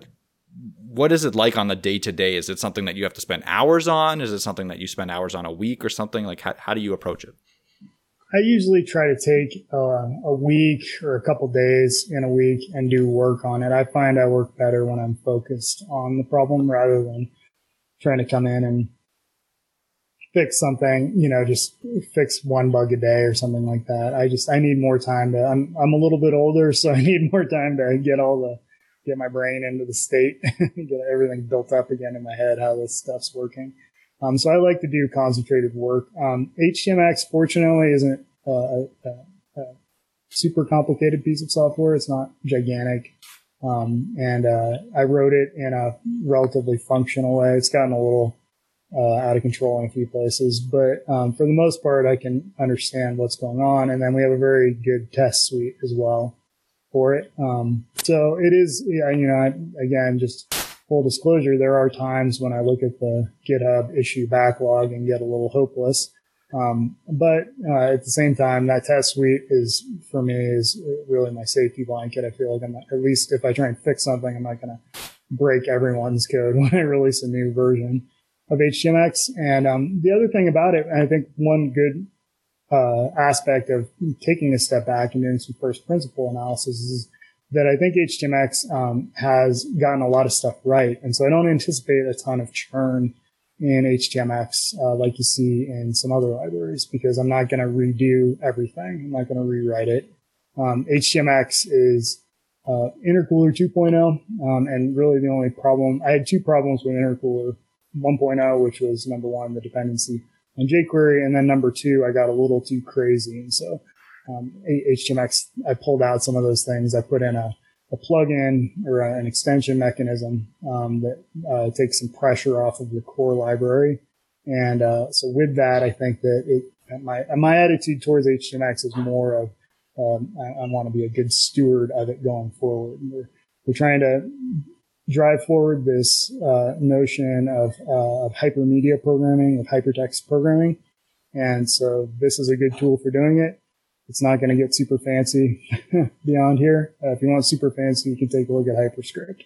what is it like on the day to day? Is it something that you have to spend hours on? Is it something that you spend hours on a week or something? Like, how, how do you approach it?
I usually try to take uh, a week or a couple days in a week and do work on it. I find I work better when I'm focused on the problem rather than trying to come in and fix something, you know, just fix one bug a day or something like that. I just, I need more time to, I'm, I'm a little bit older, so I need more time to get all the, get my brain into the state, get everything built up again in my head, how this stuff's working. Um, so I like to do concentrated work. Um, HTMX, fortunately, isn't a, a, a, super complicated piece of software. It's not gigantic. Um, and uh, I wrote it in a relatively functional way. It's gotten a little uh, out of control in a few places. But um, for the most part, I can understand what's going on. And then we have a very good test suite as well for it. Um, so it is, you know, I, again, just full disclosure, there are times when I look at the GitHub issue backlog and get a little hopeless. Um, but uh, at the same time, that test suite is for me is really my safety blanket. I feel like I'm not, at least if I try and fix something, I'm not going to break everyone's code when I release a new version of HTMX. And um, the other thing about it, I think one good uh, aspect of taking a step back and doing some first principle analysis is that I think HTMX um, has gotten a lot of stuff right. And so I don't anticipate a ton of churn in HTMX uh, like you see in some other libraries because I'm not going to redo everything. I'm not going to rewrite it. Um, HTMX is uh, intercooler 2.0, um, and really the only problem I had two problems with intercooler 1.0, which was number one the dependency jQuery, and then number two I got a little too crazy, and so um, HTMX I pulled out some of those things. I put in a a plugin or an extension mechanism um, that uh, takes some pressure off of the core library. And uh, so with that, I think that it, my my attitude towards HTMX is more of um, I, I want to be a good steward of it going forward. We're, we're trying to drive forward this uh, notion of, uh, of hypermedia programming, of hypertext programming. And so this is a good tool for doing it. It's not going to get super fancy beyond here. Uh, if you want super fancy, you can take a look at HyperScript.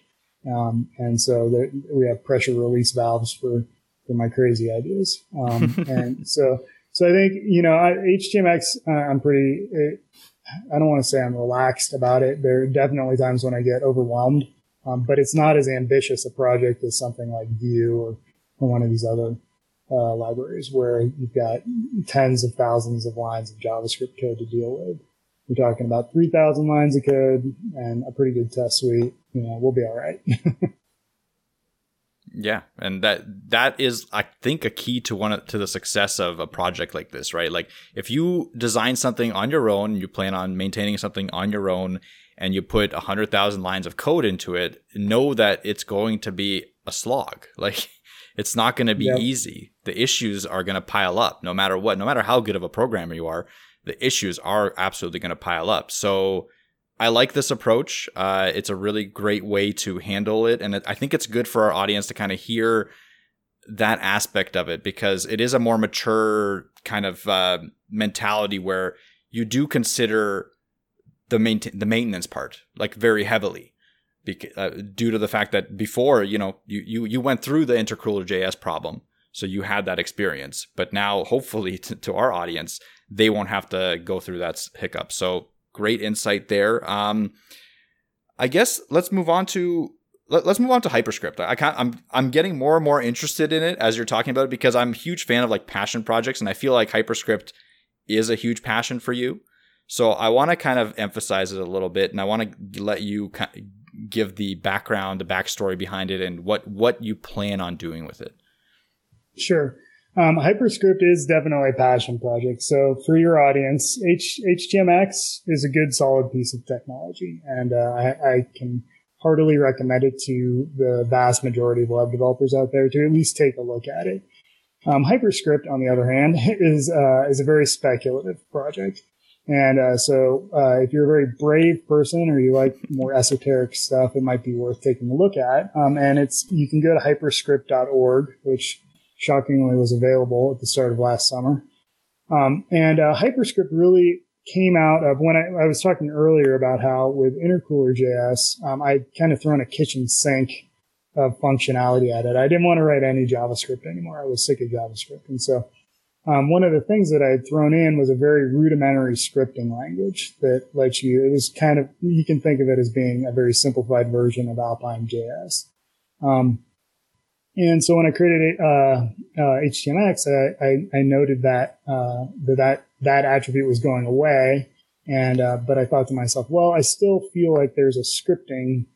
Um, and so there, we have pressure release valves for, for my crazy ideas. Um, and so, so I think, you know, I, HTMX, uh, I'm pretty, it, I don't want to say I'm relaxed about it. There are definitely times when I get overwhelmed, um, but it's not as ambitious a project as something like Vue or, or one of these other uh, libraries where you've got tens of thousands of lines of JavaScript code to deal with. We're talking about 3,000 lines of code and a pretty good test suite. You know, we'll be all right.
yeah, and that that is, I think, a key to one to the success of a project like this, right? Like if you design something on your own, you plan on maintaining something on your own, and you put 100,000 lines of code into it, know that it's going to be a slog. Like it's not going to be yep. easy. The issues are going to pile up no matter what, no matter how good of a programmer you are, the issues are absolutely going to pile up. So I like this approach. Uh, it's a really great way to handle it. And I think it's good for our audience to kind of hear that aspect of it because it is a more mature kind of uh, mentality where you do consider the maintain the maintenance part like very heavily uh, due to the fact that before, you know, you, you, you went through the intercooler JS problem. So you had that experience. But now, hopefully, to, to our audience, they won't have to go through that hiccup. So great insight there. Um, I guess let's move on to let, us move on to hyperscript i can't i'm i'm getting more and more interested in it as you're talking about it because i'm a huge fan of like passion projects and i feel like hyperscript is a huge passion for you so i want to kind of emphasize it a little bit and i want to let you give the background, the backstory behind it, and what what you plan on doing with it.
Sure. Um, Hyperscript is definitely a passion project. So for your audience, H- HTMX is a good, solid piece of technology, and uh, I, I, can heartily recommend it to the vast majority of web developers out there to at least take a look at it. Um, Hyperscript, on the other hand, is uh, is a very speculative project. And uh, so, uh, if you're a very brave person or you like more esoteric stuff, it might be worth taking a look at. Um, and it's you can go to hyperscript.org, which shockingly was available at the start of last summer. Um, and uh, Hyperscript really came out of when I, I, was talking earlier about how with Intercooler JS, um, I kind of thrown a kitchen sink of functionality at it. I didn't want to write any JavaScript anymore. I was sick of JavaScript, and so um, one of the things that I had thrown in was a very rudimentary scripting language that lets you, it was kind of, you can think of it as being a very simplified version of Alpine JS. Um, and so when I created uh, uh, HTMX, I, I, I, noted that, uh, that, that that attribute was going away. And, uh, but I thought to myself, well, I still feel like there's a scripting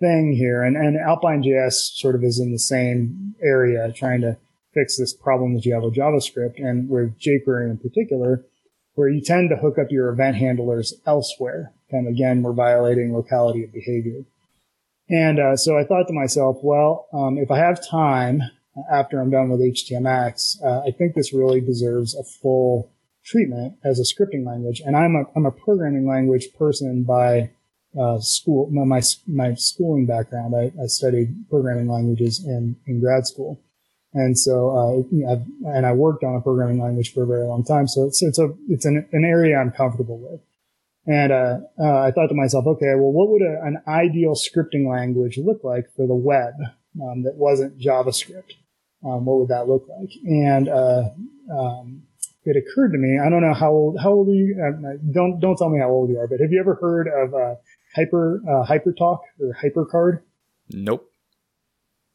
thing here. And, and Alpine JS sort of is in the same area trying to fix this problem that you have with JavaScript and with jQuery in particular, where you tend to hook up your event handlers elsewhere. And again, we're violating locality of behavior. And uh, so I thought to myself, well, um, if I have time, after I'm done with HTMX, uh, I think this really deserves a full treatment as a scripting language. And I'm a, I'm a programming language person by uh, school, my, my, schooling background. I, I, studied programming languages in, in grad school. And so, uh, and I worked on a programming language for a very long time. So it's, it's a, it's an, an area I'm comfortable with. And, uh, uh I thought to myself, okay, well, what would a, an ideal scripting language look like for the web? Um, that wasn't JavaScript. Um, what would that look like? And, uh, um, it occurred to me, I don't know how old, how old are you? Uh, don't, don't tell me how old you are, but have you ever heard of, uh, Hyper, uh, HyperTalk or HyperCard?
Nope.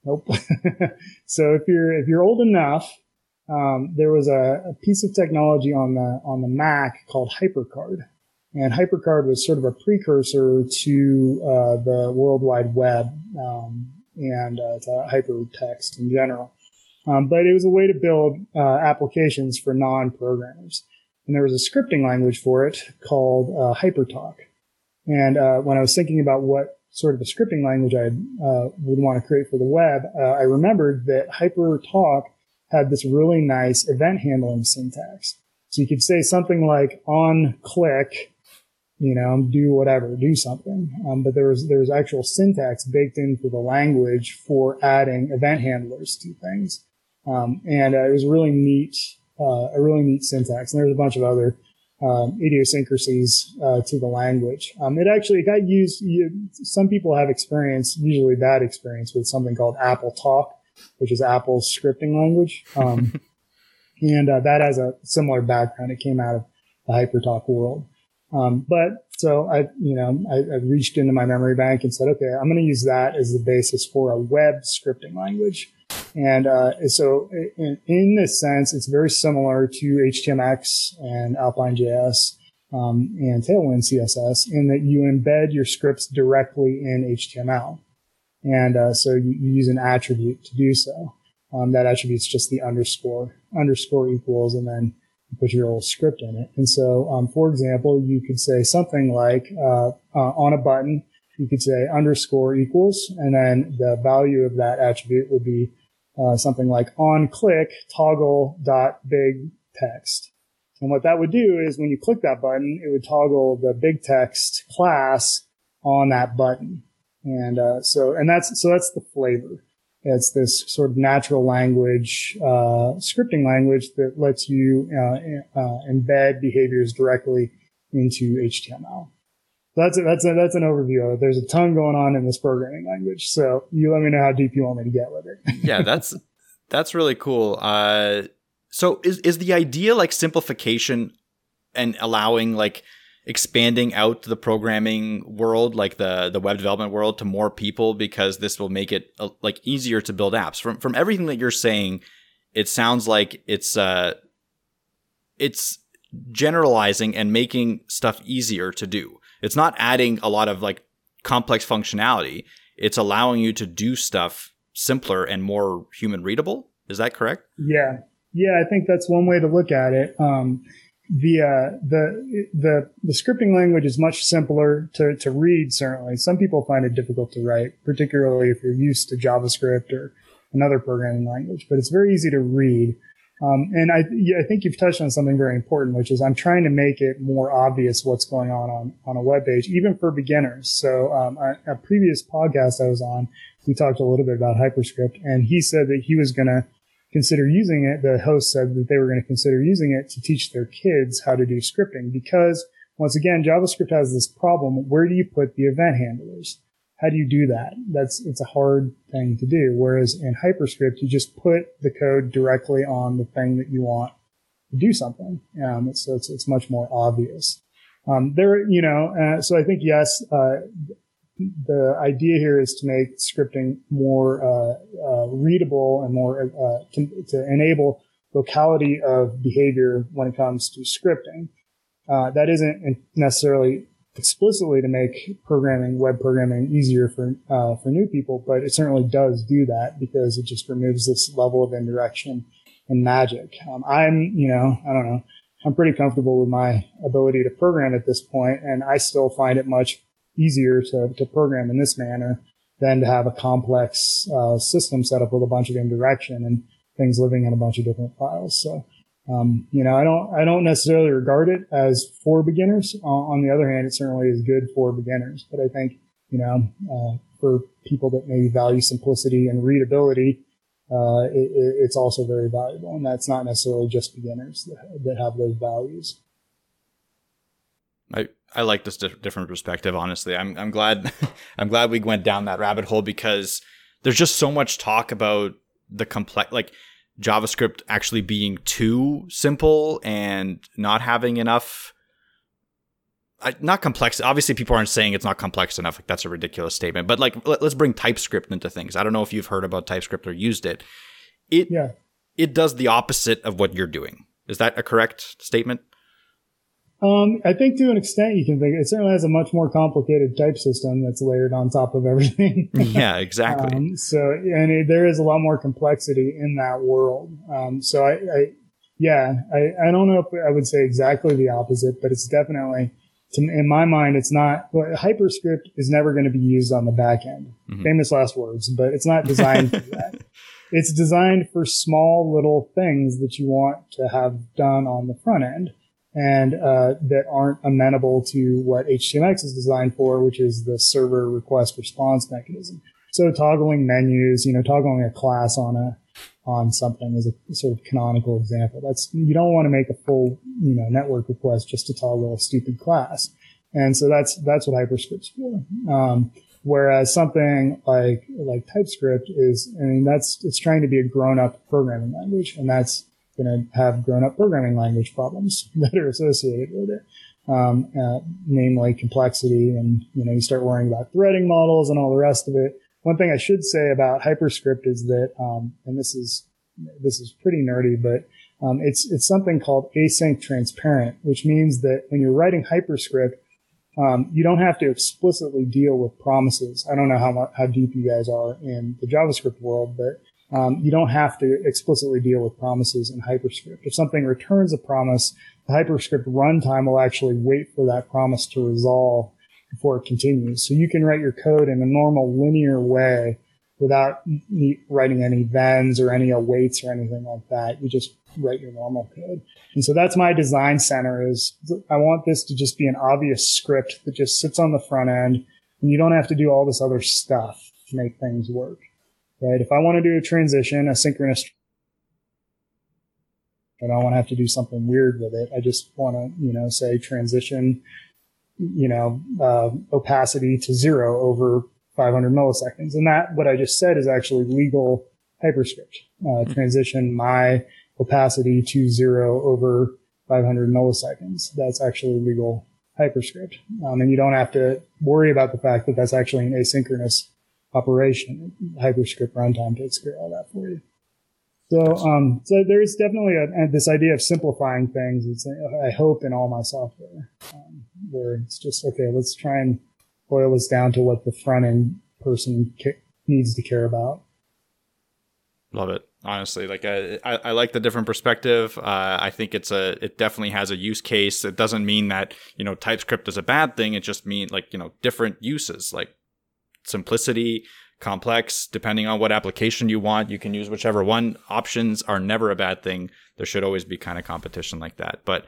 Nope. so if you're, if you're old enough, um, there was a, a, piece of technology on the, on the Mac called HyperCard. And HyperCard was sort of a precursor to, uh, the World Wide Web, um, and, uh, to hypertext in general. Um, but it was a way to build uh, applications for non-programmers. And there was a scripting language for it called uh, HyperTalk. And uh, when I was thinking about what sort of a scripting language I uh, would want to create for the web, uh, I remembered that HyperTalk had this really nice event handling syntax. So you could say something like on click, you know, do whatever, do something. Um, but there was there was actual syntax baked into the language for adding event handlers to things. Um, and uh, it was really neat, uh, a really neat syntax. And there's a bunch of other um, idiosyncrasies uh, to the language. Um, it actually got used. You, some people have experience, usually bad experience, with something called Apple Talk, which is Apple's scripting language, um, and uh, that has a similar background. It came out of the HyperTalk world. Um, but so I, you know, I, I reached into my memory bank and said, okay, I'm going to use that as the basis for a web scripting language. And uh, so, in, in, this sense, it's very similar to HTMX and Alpine.js um, and Tailwind CSS in that you embed your scripts directly in HTML. And uh, so you, you, use an attribute to do so. Um, that attribute is just the underscore, underscore equals, and then you put your little script in it. And so, um, for example, you could say something like uh, uh on a button, you could say underscore equals, and then the value of that attribute would be uh, something like on click toggle dot big text. And what that would do is when you click that button, it would toggle the big text class on that button. And uh, so, and that's so that's the flavor. It's this sort of natural language uh, scripting language that lets you uh, uh, embed behaviors directly into HTML that's a, that's a, that's an overview of it. There's a ton going on in this programming language. So you let me know how deep you want me to get with it.
yeah, that's that's really cool. Uh, so is is the idea like simplification and allowing like expanding out the programming world, like the the web development world, to more people because this will make it uh, like easier to build apps. From from everything that you're saying, it sounds like it's uh it's generalizing and making stuff easier to do. It's not adding a lot of like complex functionality. It's allowing you to do stuff simpler and more human readable. Is that correct?
Yeah. Yeah, I think that's one way to look at it. Um, the, uh, the, the, the scripting language is much simpler to, to read, certainly. Some people find it difficult to write, particularly if you're used to JavaScript or another programming language, but it's very easy to read. Um, and I, yeah, I think you've touched on something very important, which is I'm trying to make it more obvious what's going on on, on a web page, even for beginners. So, um, a, a, previous podcast I was on, we talked a little bit about HyperScript and he said that he was going to consider using it. The host said that they were going to consider using it to teach their kids how to do scripting because once again, JavaScript has this problem. Where do you put the event handlers? How do you do that? That's, it's a hard thing to do. Whereas in HyperScript, you just put the code directly on the thing that you want to do something. Um, so it's, it's much more obvious. Um, there, you know, uh, so I think yes, uh, the idea here is to make scripting more uh, uh readable and more uh, to, to, enable locality of behavior when it comes to scripting. Uh, that isn't necessarily explicitly to make programming, web programming easier for, uh, for new people, but it certainly does do that because it just removes this level of indirection and magic. Um, I'm, you know, I don't know. I'm pretty comfortable with my ability to program at this point, and I still find it much easier to, to program in this manner than to have a complex uh, system set up with a bunch of indirection and things living in a bunch of different files. So, um, you know, I don't, I don't necessarily regard it as for beginners. Uh, on the other hand, it certainly is good for beginners. But I think, you know, uh, for people that maybe value simplicity and readability, uh, it, it's also very valuable. And that's not necessarily just beginners that, that have those values.
I, I like this different perspective. Honestly, I'm I'm glad I'm glad we went down that rabbit hole because there's just so much talk about the complex like JavaScript actually being too simple and not having enough. not complex. Obviously, people aren't saying it's not complex enough. Like that's a ridiculous statement. But like, let, us bring TypeScript into things. I don't know if you've heard about TypeScript or used it. It yeah. it does the opposite of what you're doing. Is that a correct statement?
Um, I think to an extent you can think it certainly has a much more complicated type system that's layered on top of everything.
yeah, exactly.
Um, so, and it, there is a lot more complexity in that world. Um, so I, I yeah, I, I don't know if I would say exactly the opposite, but it's definitely, to, in my mind, it's not, well, HyperScript is never going to be used on the back end. Mm-hmm. Famous last words, but it's not designed for that. It's designed for small little things that you want to have done on the front end and uh, that aren't amenable to what HTMX is designed for, which is the server request response mechanism. So toggling menus, you know, toggling a class on a on something is a sort of canonical example. That's you don't want to make a full you know network request just to toggle a stupid class, and so that's that's what HyperScript's for. Um, whereas something like like TypeScript is, I mean, that's it's trying to be a grown up programming language, and that's going to have grown up programming language problems that are associated with it. Um, uh, namely complexity and, you know, you start worrying about threading models and all the rest of it. One thing I should say about HyperScript is that, um, and this is, this is pretty nerdy, but, um, it's, it's something called async transparent, which means that when you're writing HyperScript, um, you don't have to explicitly deal with promises. I don't know how much, how deep you guys are in the JavaScript world, but um, you don't have to explicitly deal with promises in HyperScript. If something returns a promise, the HyperScript runtime will actually wait for that promise to resolve before it continues. So you can write your code in a normal linear way without writing any thens or any awaits or anything like that. You just write your normal code. And so that's my design center is I want this to just be an obvious script that just sits on the front end and you don't have to do all this other stuff to make things work right? If I want to do a transition, a synchronous, I don't want to have to do something weird with it. I just want to, you know, say transition, you know, uh, opacity to zero over 500 milliseconds. And that, what I just said is actually legal hyperscript. Uh, hmm. transition my opacity to zero over 500 milliseconds. That's actually legal hyperscript. Um, and you don't have to worry about the fact that that's actually an asynchronous operation. Hyperscript runtime takes care of all that for you. So, um, so there's definitely a, a, this idea of simplifying things. It's, I hope in all my software, um, where it's just, okay, let's try and boil this down to what the front end person ca- needs to care about.
Love it. Honestly, like I, I, I like the different perspective. Uh, I think it's a, it definitely has a use case. It doesn't mean that you know TypeScript is a bad thing. It just means like you know different uses. Like simplicity, complex, depending on what application you want, you can use whichever one. Options are never a bad thing. There should always be kind of competition like that. But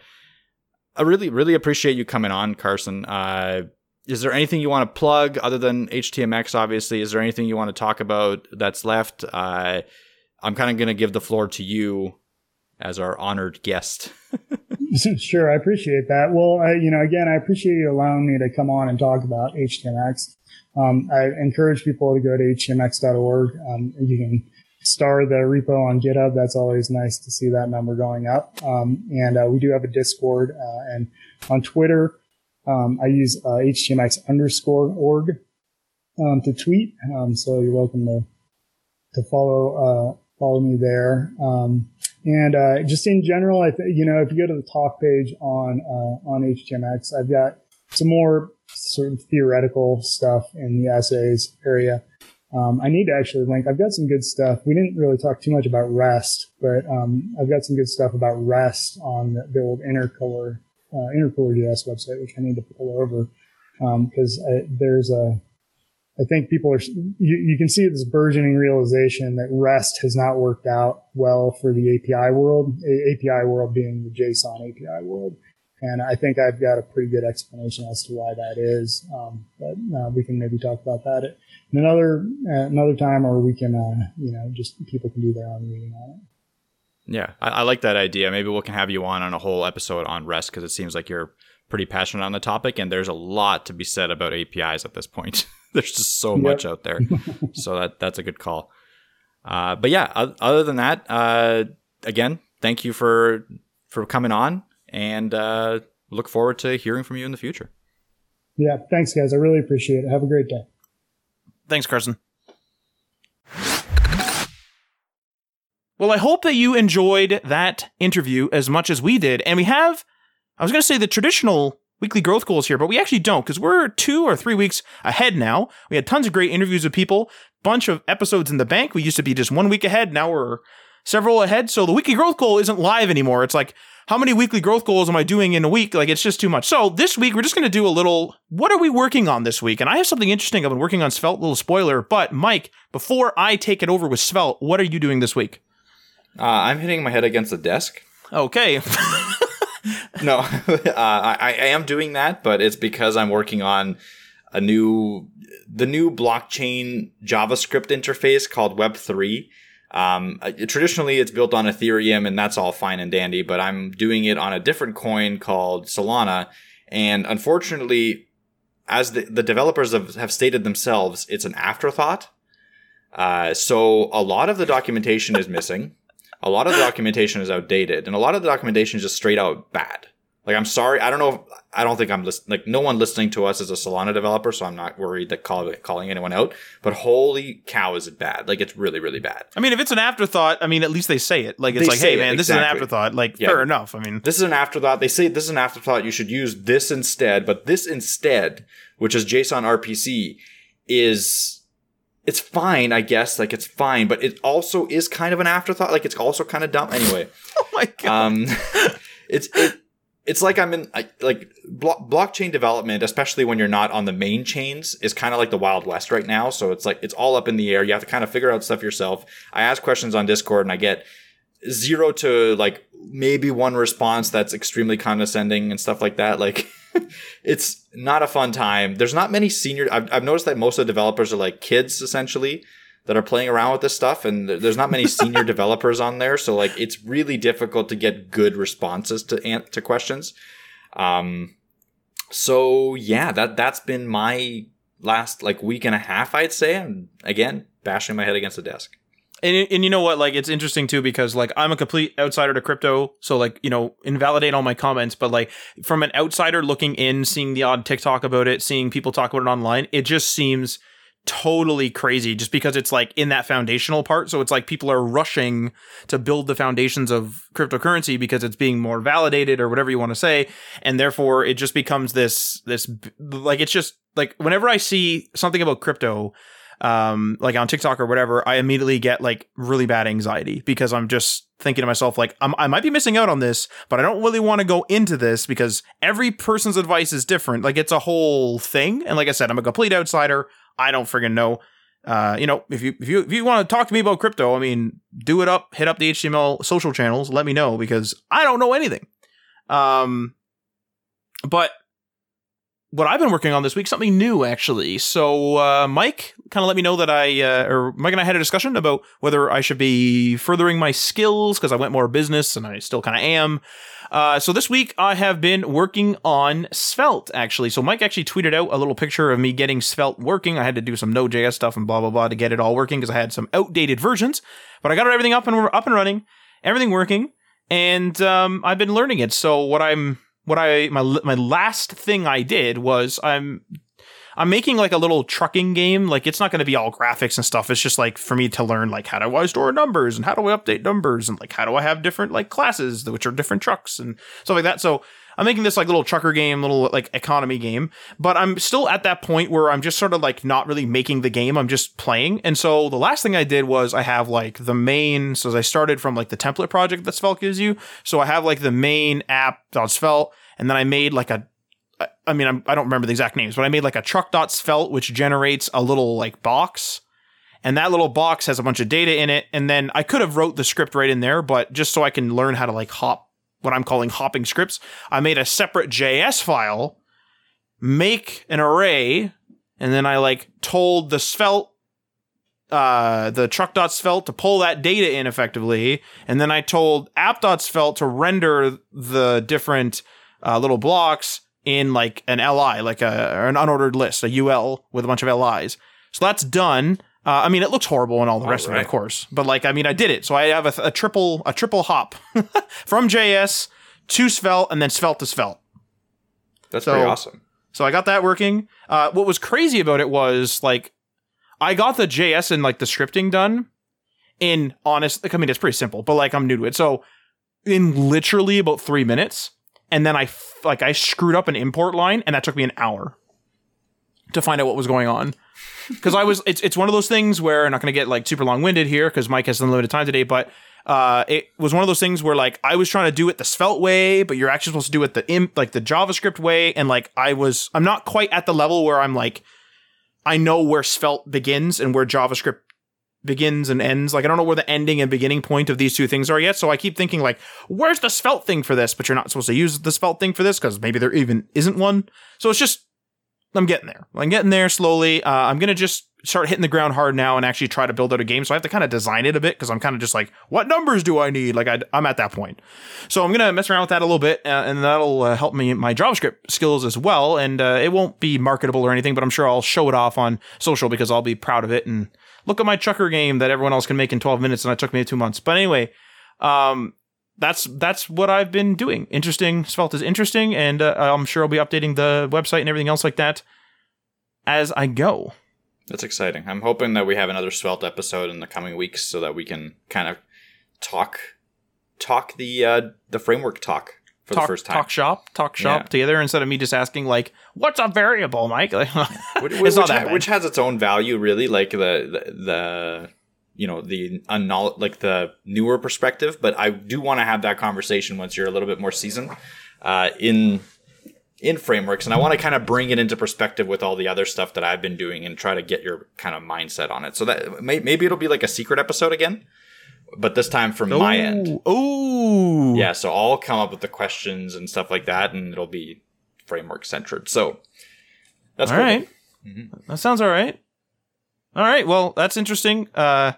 I really, really appreciate you coming on, Carson. Uh, is there anything you want to plug other than HTMX? Obviously, is there anything you want to talk about that's left? Uh, I'm kind of going to give the floor to you as our honored guest.
sure, I appreciate that. Well, I, you know, again, I appreciate you allowing me to come on and talk about HTMX. Um, I encourage people to go to htmx.org. Um, you can star the repo on GitHub. That's always nice to see that number going up. Um, and uh, we do have a Discord uh, and on Twitter. Um, I use uh, underscore org um, to tweet. Um, so you're welcome to to follow uh, follow me there. and uh, just in general, I th- you know if you go to the talk page on uh, on HTMX, I've got some more sort of theoretical stuff in the essays area. Um, I need to actually link. I've got some good stuff. We didn't really talk too much about REST, but um, I've got some good stuff about REST on the, old Intercooler uh, Intercooler JS website, which I need to pull over because um, there's a I think people are, you, you can see this burgeoning realization that REST has not worked out well for the API world, A- API world being the JSON API world. And I think I've got a pretty good explanation as to why that is. Um, but uh, we can maybe talk about that at another uh, another time, or we can, uh, you know, just people can do their own reading on it.
Yeah, I, I, like that idea. Maybe we can have you on on a whole episode on REST because it seems like you're pretty passionate on the topic, and there's a lot to be said about APIs at this point. there's just so yep. much out there, so that that's a good call. Uh, but yeah, other than that, uh, again, thank you for for coming on, and uh, look forward to hearing from you in the future.
Yeah, thanks, guys. I really appreciate it. Have a great day.
Thanks, Carson. Well, I hope that you enjoyed that interview as much as we did. And we have, I was going to say the traditional weekly growth goals here, but we actually don't because we're two or three weeks ahead now. We had tons of great interviews with people, bunch of episodes in the bank. We used to be just one week ahead. Now we're several ahead. So the weekly growth goal isn't live anymore. It's like, how many weekly growth goals am I doing in a week? Like, it's just too much. So this week, we're just going to do a little, what are we working on this week? And I have something interesting. I've been working on Svelte, little spoiler. But Mike, before I take it over with Svelte, what are you doing this week?
Uh, I'm hitting my head against the desk.
Okay.
no, uh, I, I am doing that, but it's because I'm working on a new, the new blockchain JavaScript interface called Web3. Um, uh, traditionally, it's built on Ethereum, and that's all fine and dandy. But I'm doing it on a different coin called Solana, and unfortunately, as the, the developers have, have stated themselves, it's an afterthought. Uh, so a lot of the documentation is missing a lot of the documentation is outdated and a lot of the documentation is just straight out bad. Like, I'm sorry. I don't know. If, I don't think I'm like no one listening to us is a Solana developer, so I'm not worried that call- calling anyone out. But holy cow, is it bad? Like, it's really, really bad.
I mean, if it's an afterthought, I mean, at least they say it. Like, it's
They
like, hey, man, this is an afterthought. Like,
Yeah.
fair enough. I mean,
This is an afterthought. They say this is an afterthought. You should use this instead. But this instead, which is JSON RPC, is it's fine, I guess. Like it's fine, but it also is kind of an afterthought. Like it's also kind of dumb. Anyway,
oh my god.
um, it's it, it's like I'm in like blo- blockchain development, especially when you're not on the main chains, is kind of like the wild west right now. So it's like it's all up in the air. You have to kind of figure out stuff yourself. I ask questions on Discord and I get zero to like maybe one response that's extremely condescending and stuff like that. Like it's not a fun time. There's not many senior. I've, I've noticed that most of the developers are like kids essentially that are playing around with this stuff, and there's not many senior developers on there. So like it's really difficult to get good responses to to questions. Um, so yeah, that that's been my last like week and a half, I'd say. And again, bashing my head against the desk.
And, and you know what? Like, it's interesting too because like I'm a complete outsider to crypto, so like you know, invalidate all my comments. But like from an outsider looking in, seeing the odd TikTok about it, seeing people talk about it online, it just seems totally crazy. Just because it's like in that foundational part, so it's like people are rushing to build the foundations of cryptocurrency because it's being more validated or whatever you want to say, and therefore it just becomes this this like it's just like whenever I see something about crypto um, like on TikTok or whatever, I immediately get like really bad anxiety because I'm just thinking to myself, like, I might be missing out on this, but I don't really want to go into this because every person's advice is different. Like, it's a whole thing. And like I said, I'm a complete outsider. I don't friggin' know. Uh, you know, if you if you if you want to talk to me about crypto, I mean, do it up, hit up the HTML social channels, let me know because I don't know anything. Um, but what I've been working on this week, something new actually. So uh, Mike kind of let me know that I, uh, or Mike and I had a discussion about whether I should be furthering my skills because I went more business and I still kind of am. Uh, so this week I have been working on Svelte actually. So Mike actually tweeted out a little picture of me getting Svelte working. I had to do some Node.js stuff and blah blah blah to get it all working because I had some outdated versions, but I got everything up and up and running, everything working, and um, I've been learning it. So what I'm what I my my last thing I did was I'm I'm making like a little trucking game. Like it's not going to be all graphics and stuff. It's just like for me to learn like how do I store numbers and how do I update numbers and like how do I have different like classes which are different trucks and stuff like that. So I'm making this like little trucker game, little like economy game, but I'm still at that point where I'm just sort of like not really making the game. I'm just playing. And so the last thing I did was I have like the main. So I started from like the template project that Svelte gives you. So I have like the main app.svelte, and then I made like a I mean, I'm, I do not remember the exact names, but I made like a truck.svelte, which generates a little like box. And that little box has a bunch of data in it. And then I could have wrote the script right in there, but just so I can learn how to like hop what I'm calling hopping scripts, I made a separate JS file, make an array, and then I like told the svelte uh, the truck.svelte to pull that data in effectively. And then I told app.svelte to render the different uh, little blocks in like an LI, like a, or an unordered list, a UL with a bunch of LIs. So that's done. Uh, I mean, it looks horrible and all the rest right. of it, of course. But like, I mean, I did it. So I have a, a triple a triple hop from JS to Svelte and then Svelte to Svelte.
That's so, pretty awesome.
So I got that working. Uh, what was crazy about it was like I got the JS and like the scripting done in honest. I mean, it's pretty simple, but like I'm new to it. So in literally about three minutes, and then I like I screwed up an import line, and that took me an hour to find out what was going on. Because I was, it's it's one of those things where I'm not going to get like super long winded here because Mike has some limited time today, but uh, it was one of those things where like I was trying to do it the Svelte way, but you're actually supposed to do it the imp like the JavaScript way, and like I was, I'm not quite at the level where I'm like I know where Svelte begins and where JavaScript begins and ends. Like I don't know where the ending and beginning point of these two things are yet. So I keep thinking like, where's the Svelte thing for this? But you're not supposed to use the Svelte thing for this because maybe there even isn't one. So it's just I'm getting there. I'm getting there slowly. Uh, I'm gonna just start hitting the ground hard now and actually try to build out a game. So I have to kind of design it a bit because I'm kind of just like, what numbers do I need? Like I, am at that point. So I'm gonna mess around with that a little bit, uh, and that'll uh, help me my JavaScript skills as well. And uh, it won't be marketable or anything, but I'm sure I'll show it off on social because I'll be proud of it. And look at my chucker game that everyone else can make in 12 minutes, and it took me two months. But anyway, um, that's that's what I've been doing. Interesting. Svelte is interesting, and uh, I'm sure I'll be updating the website and everything else like that as I go.
That's exciting. I'm hoping that we have another Svelte episode in the coming weeks so that we can kind of talk talk the uh, the framework talk for
talk,
the first time.
Talk shop, talk shop yeah. together instead of me just asking like, "What's a variable, Mike?" which,
which, ha- which, has its own value, really. Like the the, the you know the unknowl- like the newer perspective but i do want to have that conversation once you're a little bit more seasoned uh, in in frameworks and i want to kind of bring it into perspective with all the other stuff that i've been doing and try to get your kind of mindset on it so that may, maybe it'll be like a secret episode again but this time from Ooh. my end
oh
yeah so i'll come up with the questions and stuff like that and it'll be framework centered so
that's all cool. right. mm-hmm. that sounds all right all right well that's interesting uh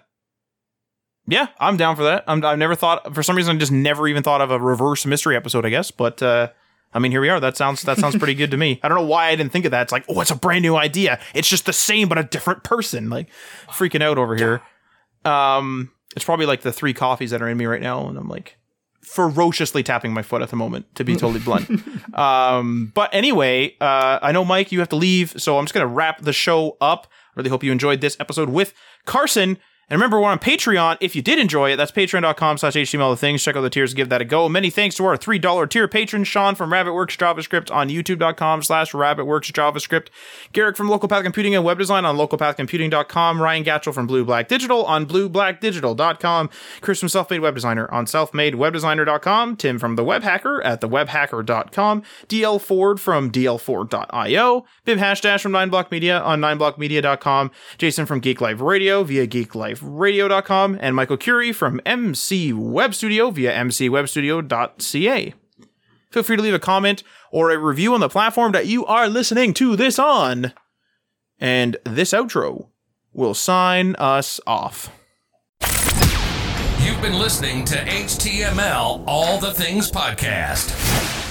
yeah, I'm down for that. I'm, I've never thought for some reason I just never even thought of a reverse mystery episode. I guess, but uh, I mean, here we are. That sounds that sounds pretty good to me. I don't know why I didn't think of that. It's like, oh, it's a brand new idea. It's just the same but a different person. Like freaking out over here. Um, it's probably like the three coffees that are in me right now, and I'm like ferociously tapping my foot at the moment. To be totally blunt. Um, but anyway, uh, I know Mike, you have to leave, so I'm just gonna wrap the show up. I really hope you enjoyed this episode with Carson. And remember, we're on Patreon. If you did enjoy it, that's patreon.com slash HTML the things. Check out the tiers, give that a go. Many thanks to our $3 tier patron, Sean from Rabbitworks JavaScript on youtube.com slash Rabbitworks JavaScript. Garrick from Local Path Computing and Web Design on localpathcomputing.com. Ryan Gatchell from Blue Black Digital on blueblackdigital.com. Chris from Selfmade Web Designer on selfmadewebdesigner.com. Tim from The Web Hacker at thewebhacker.com. DL Ford from dlford.io. Bim Hashdash from 9block Media on 9blockmedia.com. Jason from Geek Live Radio via Geek Live radio.com, and Michael Curie from MC Web Studio via mcwebstudio.ca. Feel free to leave a comment or a review on the platform that you are listening to this on. And this outro will sign us off.
You've been listening to HTML All the Things Podcast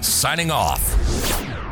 signing off.